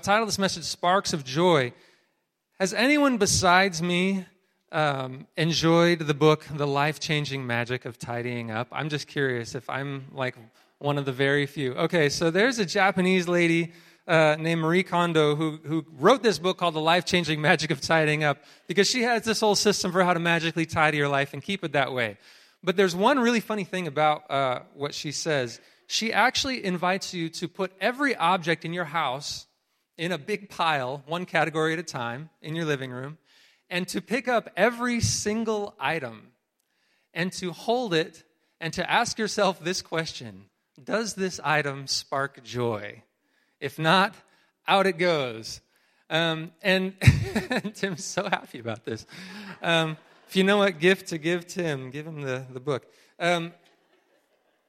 I've titled this message Sparks of Joy. Has anyone besides me um, enjoyed the book, The Life Changing Magic of Tidying Up? I'm just curious if I'm like one of the very few. Okay, so there's a Japanese lady uh, named Marie Kondo who, who wrote this book called The Life Changing Magic of Tidying Up because she has this whole system for how to magically tidy your life and keep it that way. But there's one really funny thing about uh, what she says. She actually invites you to put every object in your house in a big pile, one category at a time, in your living room, and to pick up every single item and to hold it and to ask yourself this question Does this item spark joy? If not, out it goes. Um, and Tim's so happy about this. Um, if you know what gift to give Tim, give him the, the book. Um,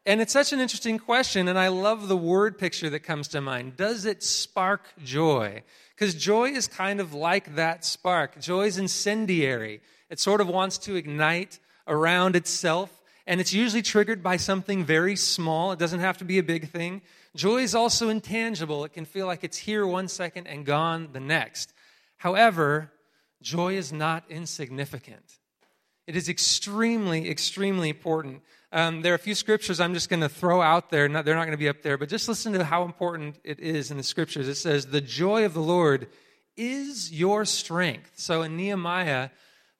and it's such an interesting question, and I love the word picture that comes to mind. Does it spark joy? Because joy is kind of like that spark. Joy is incendiary, it sort of wants to ignite around itself, and it's usually triggered by something very small. It doesn't have to be a big thing. Joy is also intangible, it can feel like it's here one second and gone the next. However, joy is not insignificant. It is extremely, extremely important. Um, there are a few scriptures I'm just going to throw out there. Not, they're not going to be up there, but just listen to how important it is in the scriptures. It says, The joy of the Lord is your strength. So in Nehemiah,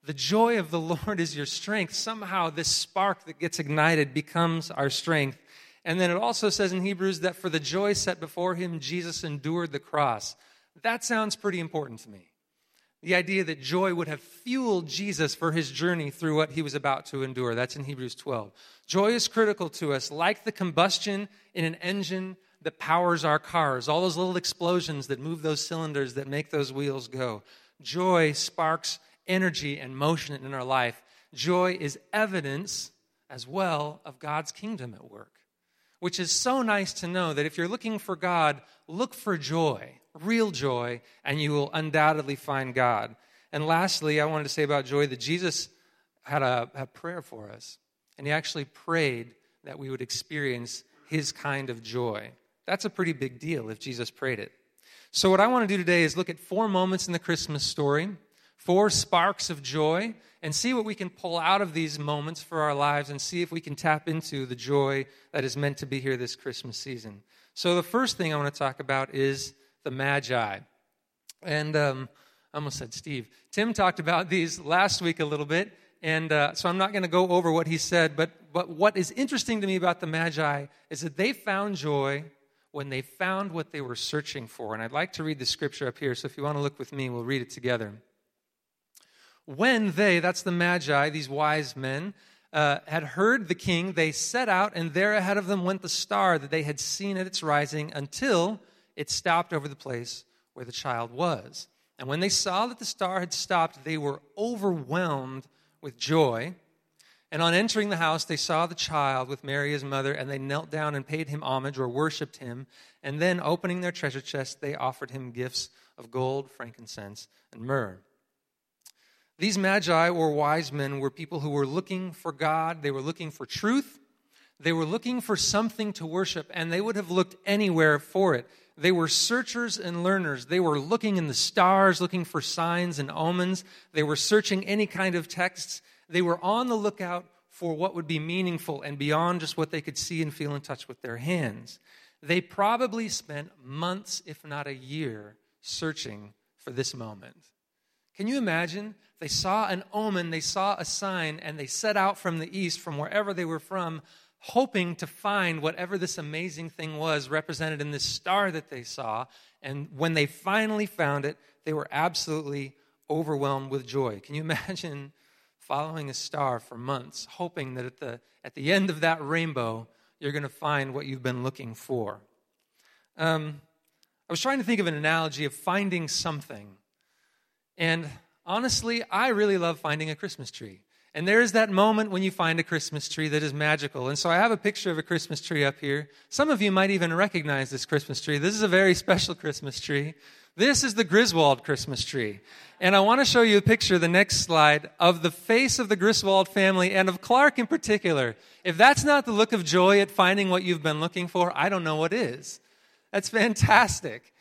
the joy of the Lord is your strength. Somehow, this spark that gets ignited becomes our strength. And then it also says in Hebrews that for the joy set before him, Jesus endured the cross. That sounds pretty important to me. The idea that joy would have fueled Jesus for his journey through what he was about to endure. That's in Hebrews 12. Joy is critical to us, like the combustion in an engine that powers our cars, all those little explosions that move those cylinders that make those wheels go. Joy sparks energy and motion in our life. Joy is evidence as well of God's kingdom at work, which is so nice to know that if you're looking for God, look for joy real joy, and you will undoubtedly find God. And lastly, I wanted to say about joy that Jesus had a, a prayer for us, and he actually prayed that we would experience his kind of joy. That's a pretty big deal if Jesus prayed it. So, what I want to do today is look at four moments in the Christmas story, four sparks of joy, and see what we can pull out of these moments for our lives and see if we can tap into the joy that is meant to be here this Christmas season. So, the first thing I want to talk about is the Magi. And um, I almost said Steve. Tim talked about these last week a little bit, and uh, so I'm not going to go over what he said, but, but what is interesting to me about the Magi is that they found joy when they found what they were searching for. And I'd like to read the scripture up here, so if you want to look with me, we'll read it together. When they, that's the Magi, these wise men, uh, had heard the king, they set out, and there ahead of them went the star that they had seen at its rising until it stopped over the place where the child was. And when they saw that the star had stopped, they were overwhelmed with joy. And on entering the house, they saw the child with Mary, his mother, and they knelt down and paid him homage or worshiped him. And then, opening their treasure chest, they offered him gifts of gold, frankincense, and myrrh. These magi or wise men were people who were looking for God, they were looking for truth, they were looking for something to worship, and they would have looked anywhere for it. They were searchers and learners. They were looking in the stars, looking for signs and omens. They were searching any kind of texts. They were on the lookout for what would be meaningful and beyond just what they could see and feel and touch with their hands. They probably spent months, if not a year, searching for this moment. Can you imagine? They saw an omen, they saw a sign, and they set out from the east, from wherever they were from, hoping to find whatever this amazing thing was represented in this star that they saw. And when they finally found it, they were absolutely overwhelmed with joy. Can you imagine following a star for months, hoping that at the, at the end of that rainbow, you're going to find what you've been looking for? Um, I was trying to think of an analogy of finding something. And honestly, I really love finding a Christmas tree. And there is that moment when you find a Christmas tree that is magical. And so I have a picture of a Christmas tree up here. Some of you might even recognize this Christmas tree. This is a very special Christmas tree. This is the Griswold Christmas tree. And I want to show you a picture, the next slide, of the face of the Griswold family and of Clark in particular. If that's not the look of joy at finding what you've been looking for, I don't know what is. That's fantastic.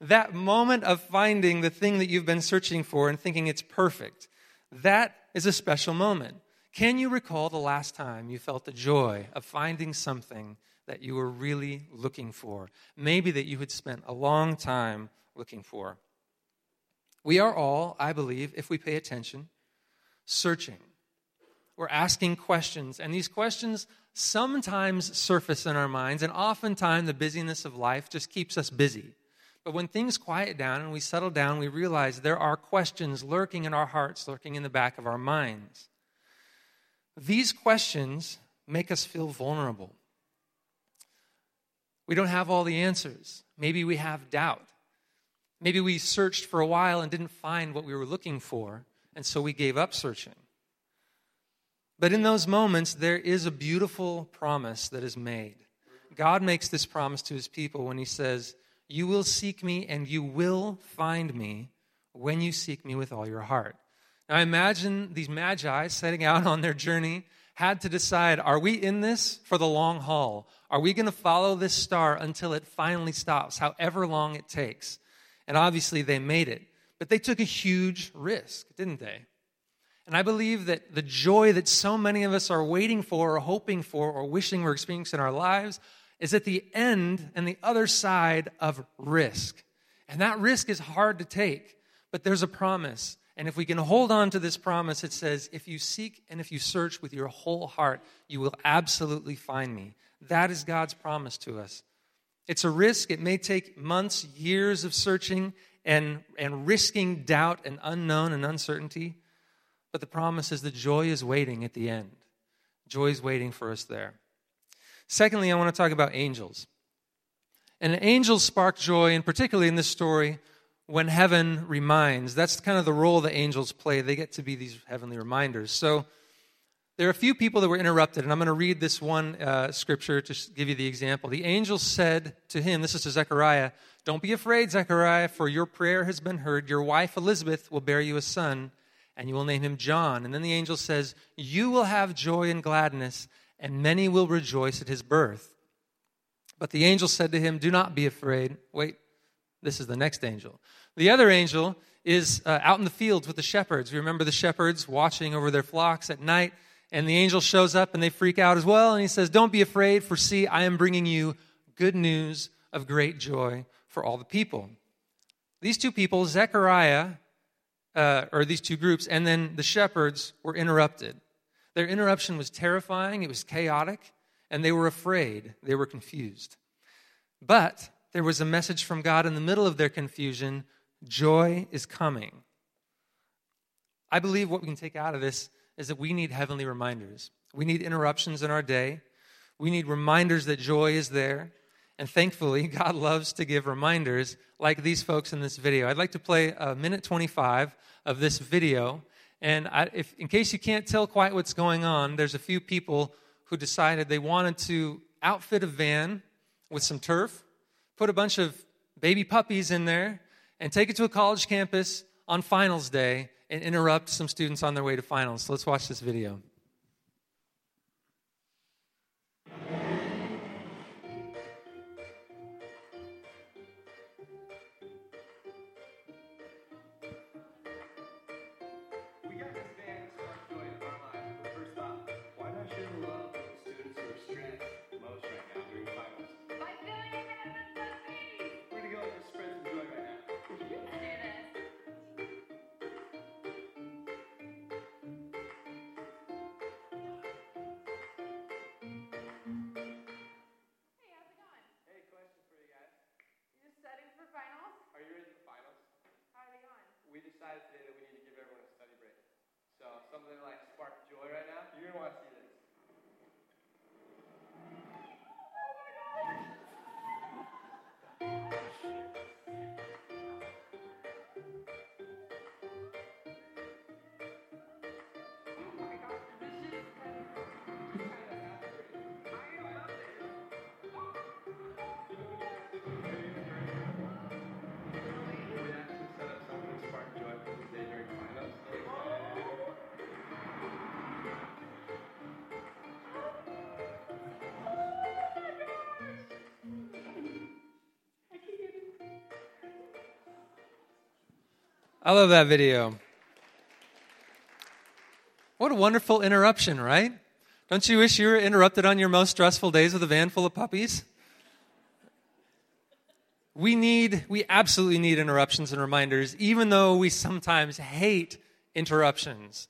That moment of finding the thing that you've been searching for and thinking it's perfect, that is a special moment. Can you recall the last time you felt the joy of finding something that you were really looking for? Maybe that you had spent a long time looking for. We are all, I believe, if we pay attention, searching. We're asking questions, and these questions sometimes surface in our minds, and oftentimes the busyness of life just keeps us busy. But when things quiet down and we settle down, we realize there are questions lurking in our hearts, lurking in the back of our minds. These questions make us feel vulnerable. We don't have all the answers. Maybe we have doubt. Maybe we searched for a while and didn't find what we were looking for, and so we gave up searching. But in those moments, there is a beautiful promise that is made. God makes this promise to his people when he says, You will seek me and you will find me when you seek me with all your heart. Now, I imagine these magi setting out on their journey had to decide are we in this for the long haul? Are we going to follow this star until it finally stops, however long it takes? And obviously, they made it. But they took a huge risk, didn't they? And I believe that the joy that so many of us are waiting for, or hoping for, or wishing we're experiencing in our lives is at the end and the other side of risk. And that risk is hard to take, but there's a promise. And if we can hold on to this promise, it says, If you seek and if you search with your whole heart, you will absolutely find me. That is God's promise to us. It's a risk. It may take months, years of searching and, and risking doubt and unknown and uncertainty. But the promise is that joy is waiting at the end. Joy is waiting for us there. Secondly, I want to talk about angels. And angels spark joy, and particularly in this story, when heaven reminds. That's kind of the role that angels play. They get to be these heavenly reminders. So there are a few people that were interrupted, and I'm going to read this one uh, scripture to give you the example. The angel said to him, This is to Zechariah, Don't be afraid, Zechariah, for your prayer has been heard. Your wife Elizabeth will bear you a son and you will name him John. And then the angel says, You will have joy and gladness, and many will rejoice at his birth. But the angel said to him, Do not be afraid. Wait, this is the next angel. The other angel is uh, out in the fields with the shepherds. You remember the shepherds watching over their flocks at night, and the angel shows up and they freak out as well. And he says, Don't be afraid, for see, I am bringing you good news of great joy for all the people. These two people, Zechariah uh, or these two groups, and then the shepherds were interrupted. Their interruption was terrifying, it was chaotic, and they were afraid, they were confused. But there was a message from God in the middle of their confusion joy is coming. I believe what we can take out of this is that we need heavenly reminders. We need interruptions in our day. We need reminders that joy is there. And thankfully, God loves to give reminders like these folks in this video. I'd like to play a minute 25 of this video. And I, if, in case you can't tell quite what's going on, there's a few people who decided they wanted to outfit a van with some turf, put a bunch of baby puppies in there, and take it to a college campus on finals day and interrupt some students on their way to finals. So let's watch this video. Something like I love that video. What a wonderful interruption, right? Don't you wish you were interrupted on your most stressful days with a van full of puppies? We need, we absolutely need interruptions and reminders, even though we sometimes hate interruptions.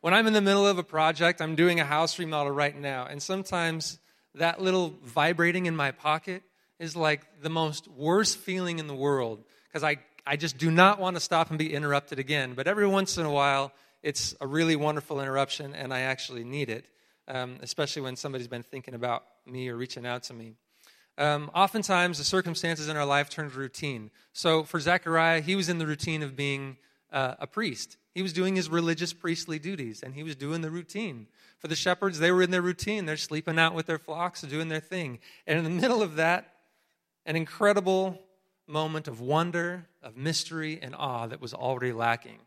When I'm in the middle of a project, I'm doing a house remodel right now, and sometimes that little vibrating in my pocket is like the most worst feeling in the world because I, I just do not want to stop and be interrupted again. But every once in a while, it's a really wonderful interruption, and I actually need it, um, especially when somebody's been thinking about me or reaching out to me. Um, oftentimes, the circumstances in our life turn to routine. So for Zechariah, he was in the routine of being uh, a priest. He was doing his religious priestly duties, and he was doing the routine. For the shepherds, they were in their routine. They're sleeping out with their flocks, doing their thing. And in the middle of that, an incredible moment of wonder, of mystery, and awe that was already lacking.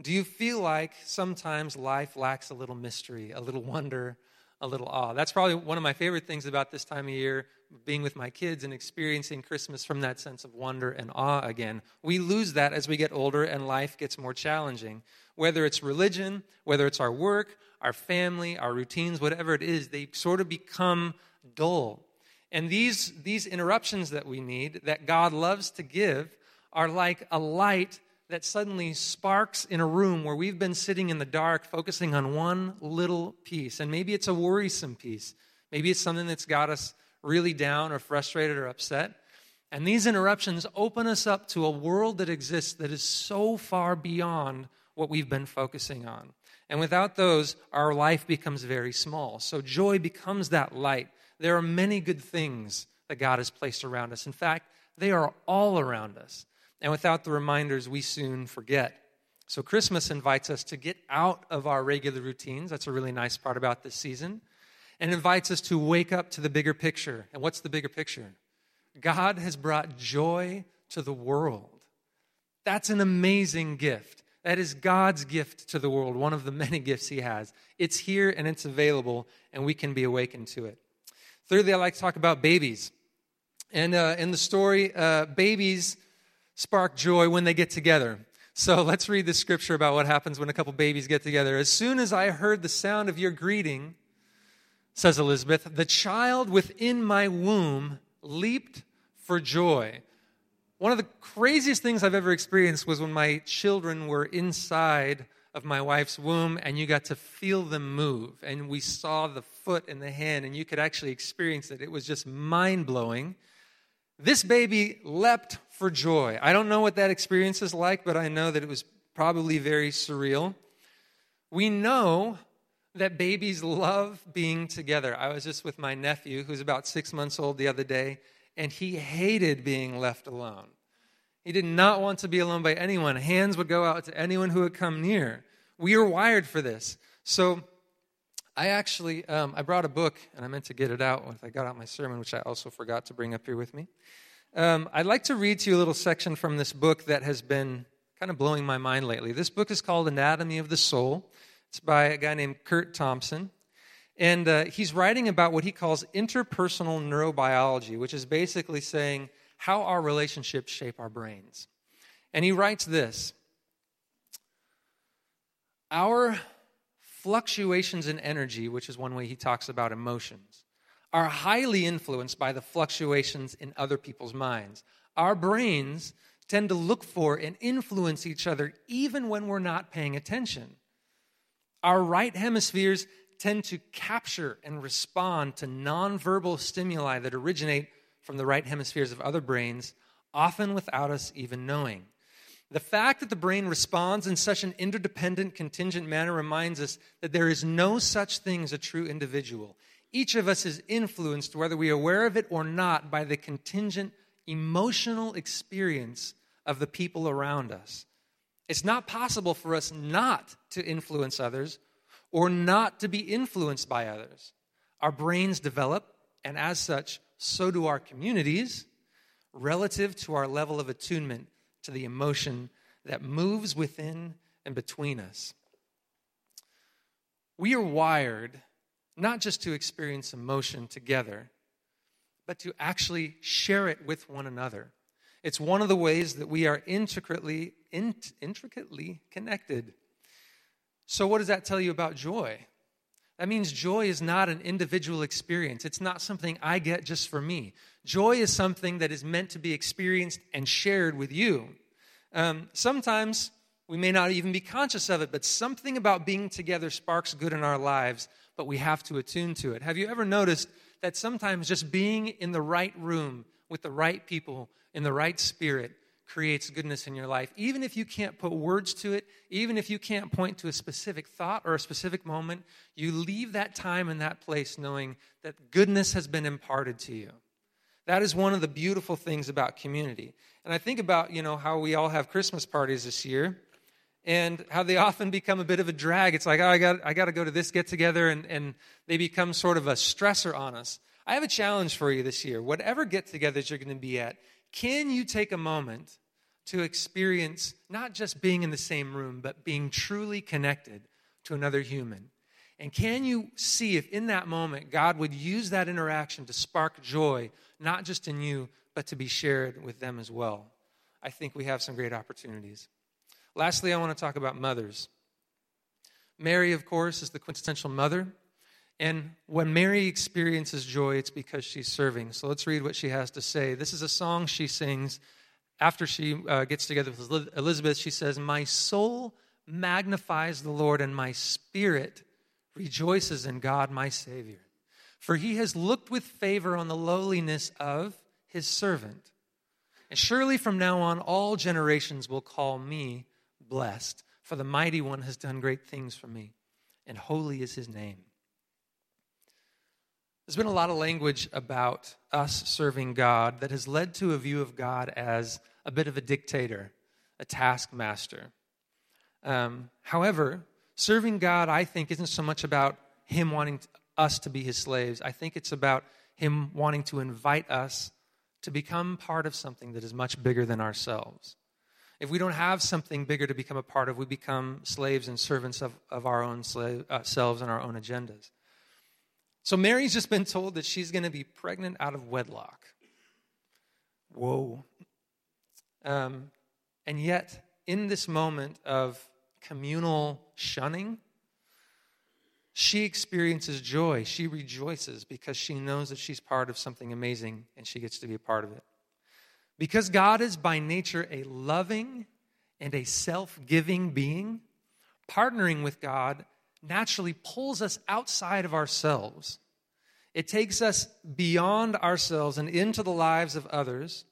Do you feel like sometimes life lacks a little mystery, a little wonder, a little awe? That's probably one of my favorite things about this time of year, being with my kids and experiencing Christmas from that sense of wonder and awe again. We lose that as we get older and life gets more challenging. Whether it's religion, whether it's our work, our family, our routines, whatever it is, they sort of become dull. And these, these interruptions that we need, that God loves to give, are like a light that suddenly sparks in a room where we've been sitting in the dark focusing on one little piece. And maybe it's a worrisome piece. Maybe it's something that's got us really down or frustrated or upset. And these interruptions open us up to a world that exists that is so far beyond what we've been focusing on. And without those, our life becomes very small. So joy becomes that light. There are many good things that God has placed around us. In fact, they are all around us. And without the reminders, we soon forget. So Christmas invites us to get out of our regular routines. That's a really nice part about this season. And invites us to wake up to the bigger picture. And what's the bigger picture? God has brought joy to the world. That's an amazing gift. That is God's gift to the world, one of the many gifts He has. It's here and it's available, and we can be awakened to it. Thirdly, I like to talk about babies. And uh, in the story, uh, babies spark joy when they get together. So let's read the scripture about what happens when a couple babies get together. As soon as I heard the sound of your greeting, says Elizabeth, the child within my womb leaped for joy. One of the craziest things I've ever experienced was when my children were inside of my wife's womb and you got to feel them move. And we saw the foot and the hand, and you could actually experience it. It was just mind blowing. This baby leapt for joy. I don't know what that experience is like, but I know that it was probably very surreal. We know that babies love being together. I was just with my nephew, who's about six months old, the other day, and he hated being left alone. He did not want to be alone by anyone. Hands would go out to anyone who would come near. We are wired for this. So I actually um, I brought a book, and I meant to get it out when I got out my sermon, which I also forgot to bring up here with me. Um, I'd like to read to you a little section from this book that has been kind of blowing my mind lately. This book is called Anatomy of the Soul. It's by a guy named Curt Thompson. And uh, he's writing about what he calls interpersonal neurobiology, which is basically saying how our relationships shape our brains. And he writes this Our fluctuations in energy, which is one way he talks about emotions, are highly influenced by the fluctuations in other people's minds. Our brains tend to look for and influence each other even when we're not paying attention. Our right hemispheres tend to capture and respond to nonverbal stimuli that originate from the right hemispheres of other brains, often without us even knowing. The fact that the brain responds in such an interdependent, contingent manner reminds us that there is no such thing as a true individual. Each of us is influenced, whether we are aware of it or not, by the contingent emotional experience of the people around us. It's not possible for us not to influence others or not to be influenced by others. Our brains develop, and as such, so do our communities, relative to our level of attunement to the emotion that moves within and between us. We are wired not just to experience emotion together, but to actually share it with one another. It's one of the ways that we are intricately int- intricately connected. So, what does that tell you about joy? That means joy is not an individual experience. It's not something I get just for me. Joy is something that is meant to be experienced and shared with you. Um, sometimes we may not even be conscious of it, but something about being together sparks good in our lives, but we have to attune to it. Have you ever noticed that sometimes just being in the right room with the right people in the right spirit creates goodness in your life. Even if you can't put words to it, even if you can't point to a specific thought or a specific moment, you leave that time and that place knowing that goodness has been imparted to you. That is one of the beautiful things about community. And I think about, you know, how we all have Christmas parties this year and how they often become a bit of a drag. It's like, oh, I got, I got to go to this get together, and, and they become sort of a stressor on us. I have a challenge for you this year. Whatever get togethers you're going to be at, can you take a moment to experience not just being in the same room, but being truly connected to another human? And can you see if in that moment God would use that interaction to spark joy, not just in you, but to be shared with them as well? I think we have some great opportunities. Lastly, I want to talk about mothers. Mary, of course, is the quintessential mother. And when Mary experiences joy, it's because she's serving. So let's read what she has to say. This is a song she sings after she uh, gets together with Elizabeth. She says, My soul magnifies the Lord, and my spirit rejoices in God, my Savior. For he has looked with favor on the lowliness of his servant. And surely from now on, all generations will call me blessed, for the mighty one has done great things for me, and holy is his name. There's been a lot of language about us serving God that has led to a view of God as a bit of a dictator, a taskmaster. Um, however, serving God, I think, isn't so much about Him wanting us to be His slaves. I think it's about Him wanting to invite us to become part of something that is much bigger than ourselves. If we don't have something bigger to become a part of, we become slaves and servants of, of our own slave, uh, selves and our own agendas. So Mary's just been told that she's going to be pregnant out of wedlock. Whoa. Um, and yet, in this moment of communal shunning, she experiences joy. She rejoices because she knows that she's part of something amazing and she gets to be a part of it. Because God is by nature a loving and a self giving being, partnering with God naturally pulls us outside of ourselves. It takes us beyond ourselves and into the lives of others,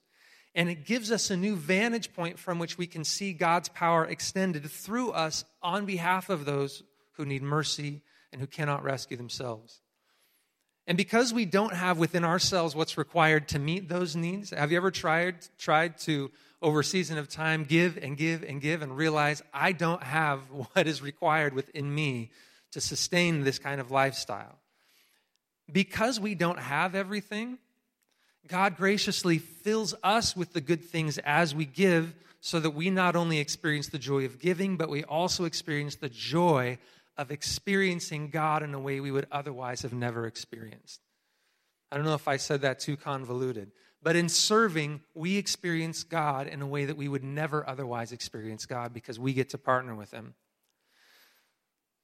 and it gives us a new vantage point from which we can see God's power extended through us on behalf of those who need mercy and who cannot rescue themselves. And because we don't have within ourselves what's required to meet those needs, have you ever tried, tried to, over a season of time, give and give and give and realize I don't have what is required within me to sustain this kind of lifestyle? Because we don't have everything, God graciously fills us with the good things as we give so that we not only experience the joy of giving, but we also experience the joy of experiencing God in a way we would otherwise have never experienced. I don't know if I said that too convoluted, but in serving, we experience God in a way that we would never otherwise experience God because we get to partner with Him.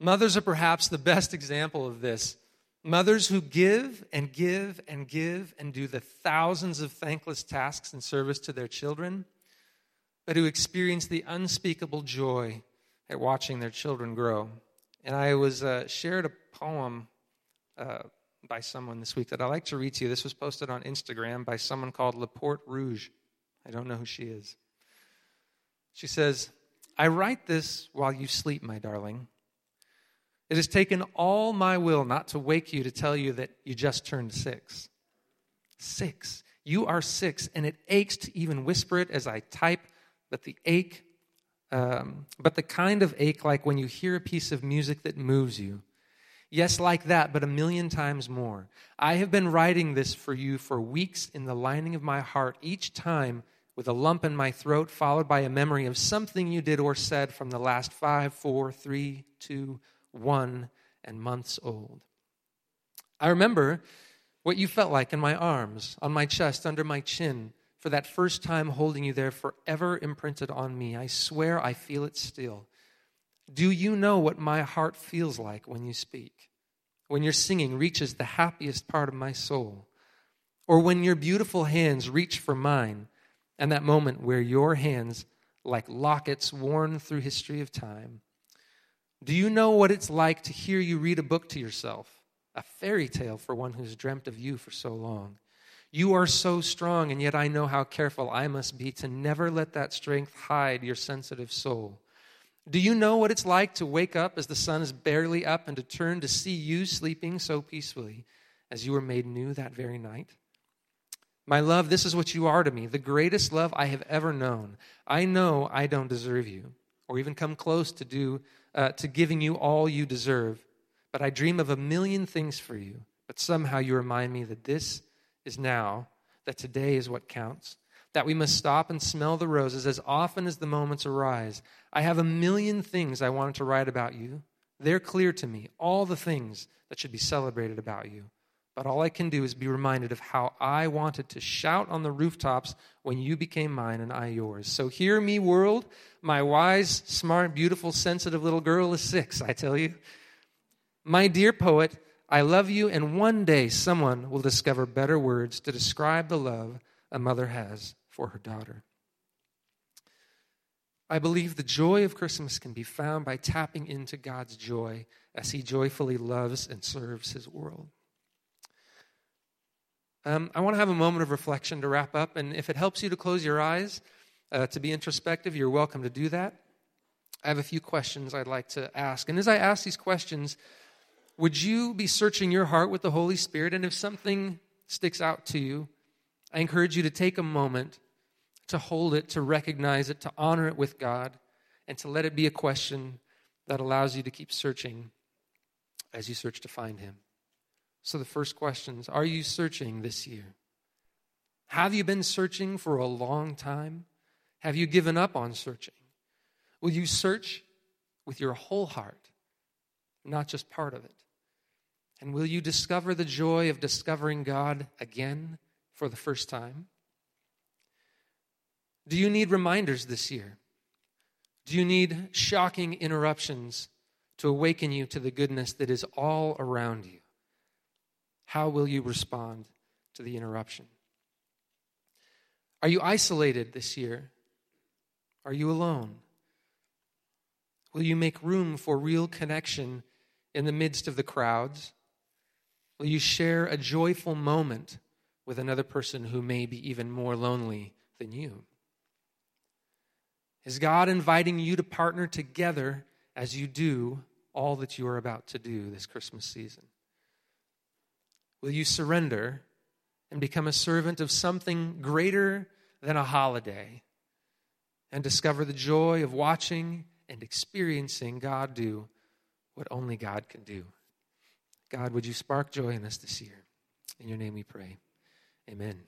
Mothers are perhaps the best example of this. Mothers who give and give and give and do the thousands of thankless tasks in service to their children, but who experience the unspeakable joy at watching their children grow and I was uh, shared a poem uh, by someone this week that I like to read to you. This was posted on Instagram by someone called Laporte Rouge. I don't know who she is. She says, I write this while you sleep, my darling. It has taken all my will not to wake you to tell you that you just turned six. Six. You are six, and it aches to even whisper it as I type, but the ache um, but the kind of ache like when you hear a piece of music that moves you. Yes, like that, but a million times more. I have been writing this for you for weeks in the lining of my heart, each time with a lump in my throat, followed by a memory of something you did or said from the last five, four, three, two, one, and months old. I remember what you felt like in my arms, on my chest, under my chin, for that first time holding you there forever imprinted on me. I swear I feel it still. Do you know what my heart feels like when you speak? When your singing reaches the happiest part of my soul? Or when your beautiful hands reach for mine, and that moment where your hands, like lockets worn through history of time, do you know what it's like to hear you read a book to yourself, a fairy tale for one who's dreamt of you for so long? You are so strong, and yet I know how careful I must be to never let that strength hide your sensitive soul. Do you know what it's like to wake up as the sun is barely up and to turn to see you sleeping so peacefully as you were made new that very night? My love, this is what you are to me, the greatest love I have ever known. I know I don't deserve you or even come close to do uh, to giving you all you deserve, but I dream of a million things for you. But somehow you remind me that this is now, that today is what counts, that we must stop and smell the roses as often as the moments arise. I have a million things I wanted to write about you. They're clear to me, all the things that should be celebrated about you. But all I can do is be reminded of how I wanted to shout on the rooftops when you became mine and I yours. So hear me, world. My wise, smart, beautiful, sensitive little girl is six, I tell you. My dear poet, I love you, and one day someone will discover better words to describe the love a mother has for her daughter. I believe the joy of Christmas can be found by tapping into God's joy as He joyfully loves and serves His world. Um, I want to have a moment of reflection to wrap up, and if it helps you to close your eyes, uh, to be introspective, you're welcome to do that. I have a few questions I'd like to ask. And as I ask these questions, would you be searching your heart with the Holy Spirit? And if something sticks out to you, I encourage you to take a moment to hold it, to recognize it, to honor it with God, and to let it be a question that allows you to keep searching as you search to find Him. So, the first questions Are you searching this year? Have you been searching for a long time? Have you given up on searching? Will you search with your whole heart, not just part of it? And will you discover the joy of discovering God again for the first time? Do you need reminders this year? Do you need shocking interruptions to awaken you to the goodness that is all around you? How will you respond to the interruption? Are you isolated this year? Are you alone? Will you make room for real connection in the midst of the crowds? Will you share a joyful moment with another person who may be even more lonely than you? Is God inviting you to partner together as you do all that you are about to do this Christmas season? Will you surrender and become a servant of something greater than a holiday and discover the joy of watching and experiencing God do what only God can do? God, would you spark joy in us this year? In your name we pray. Amen.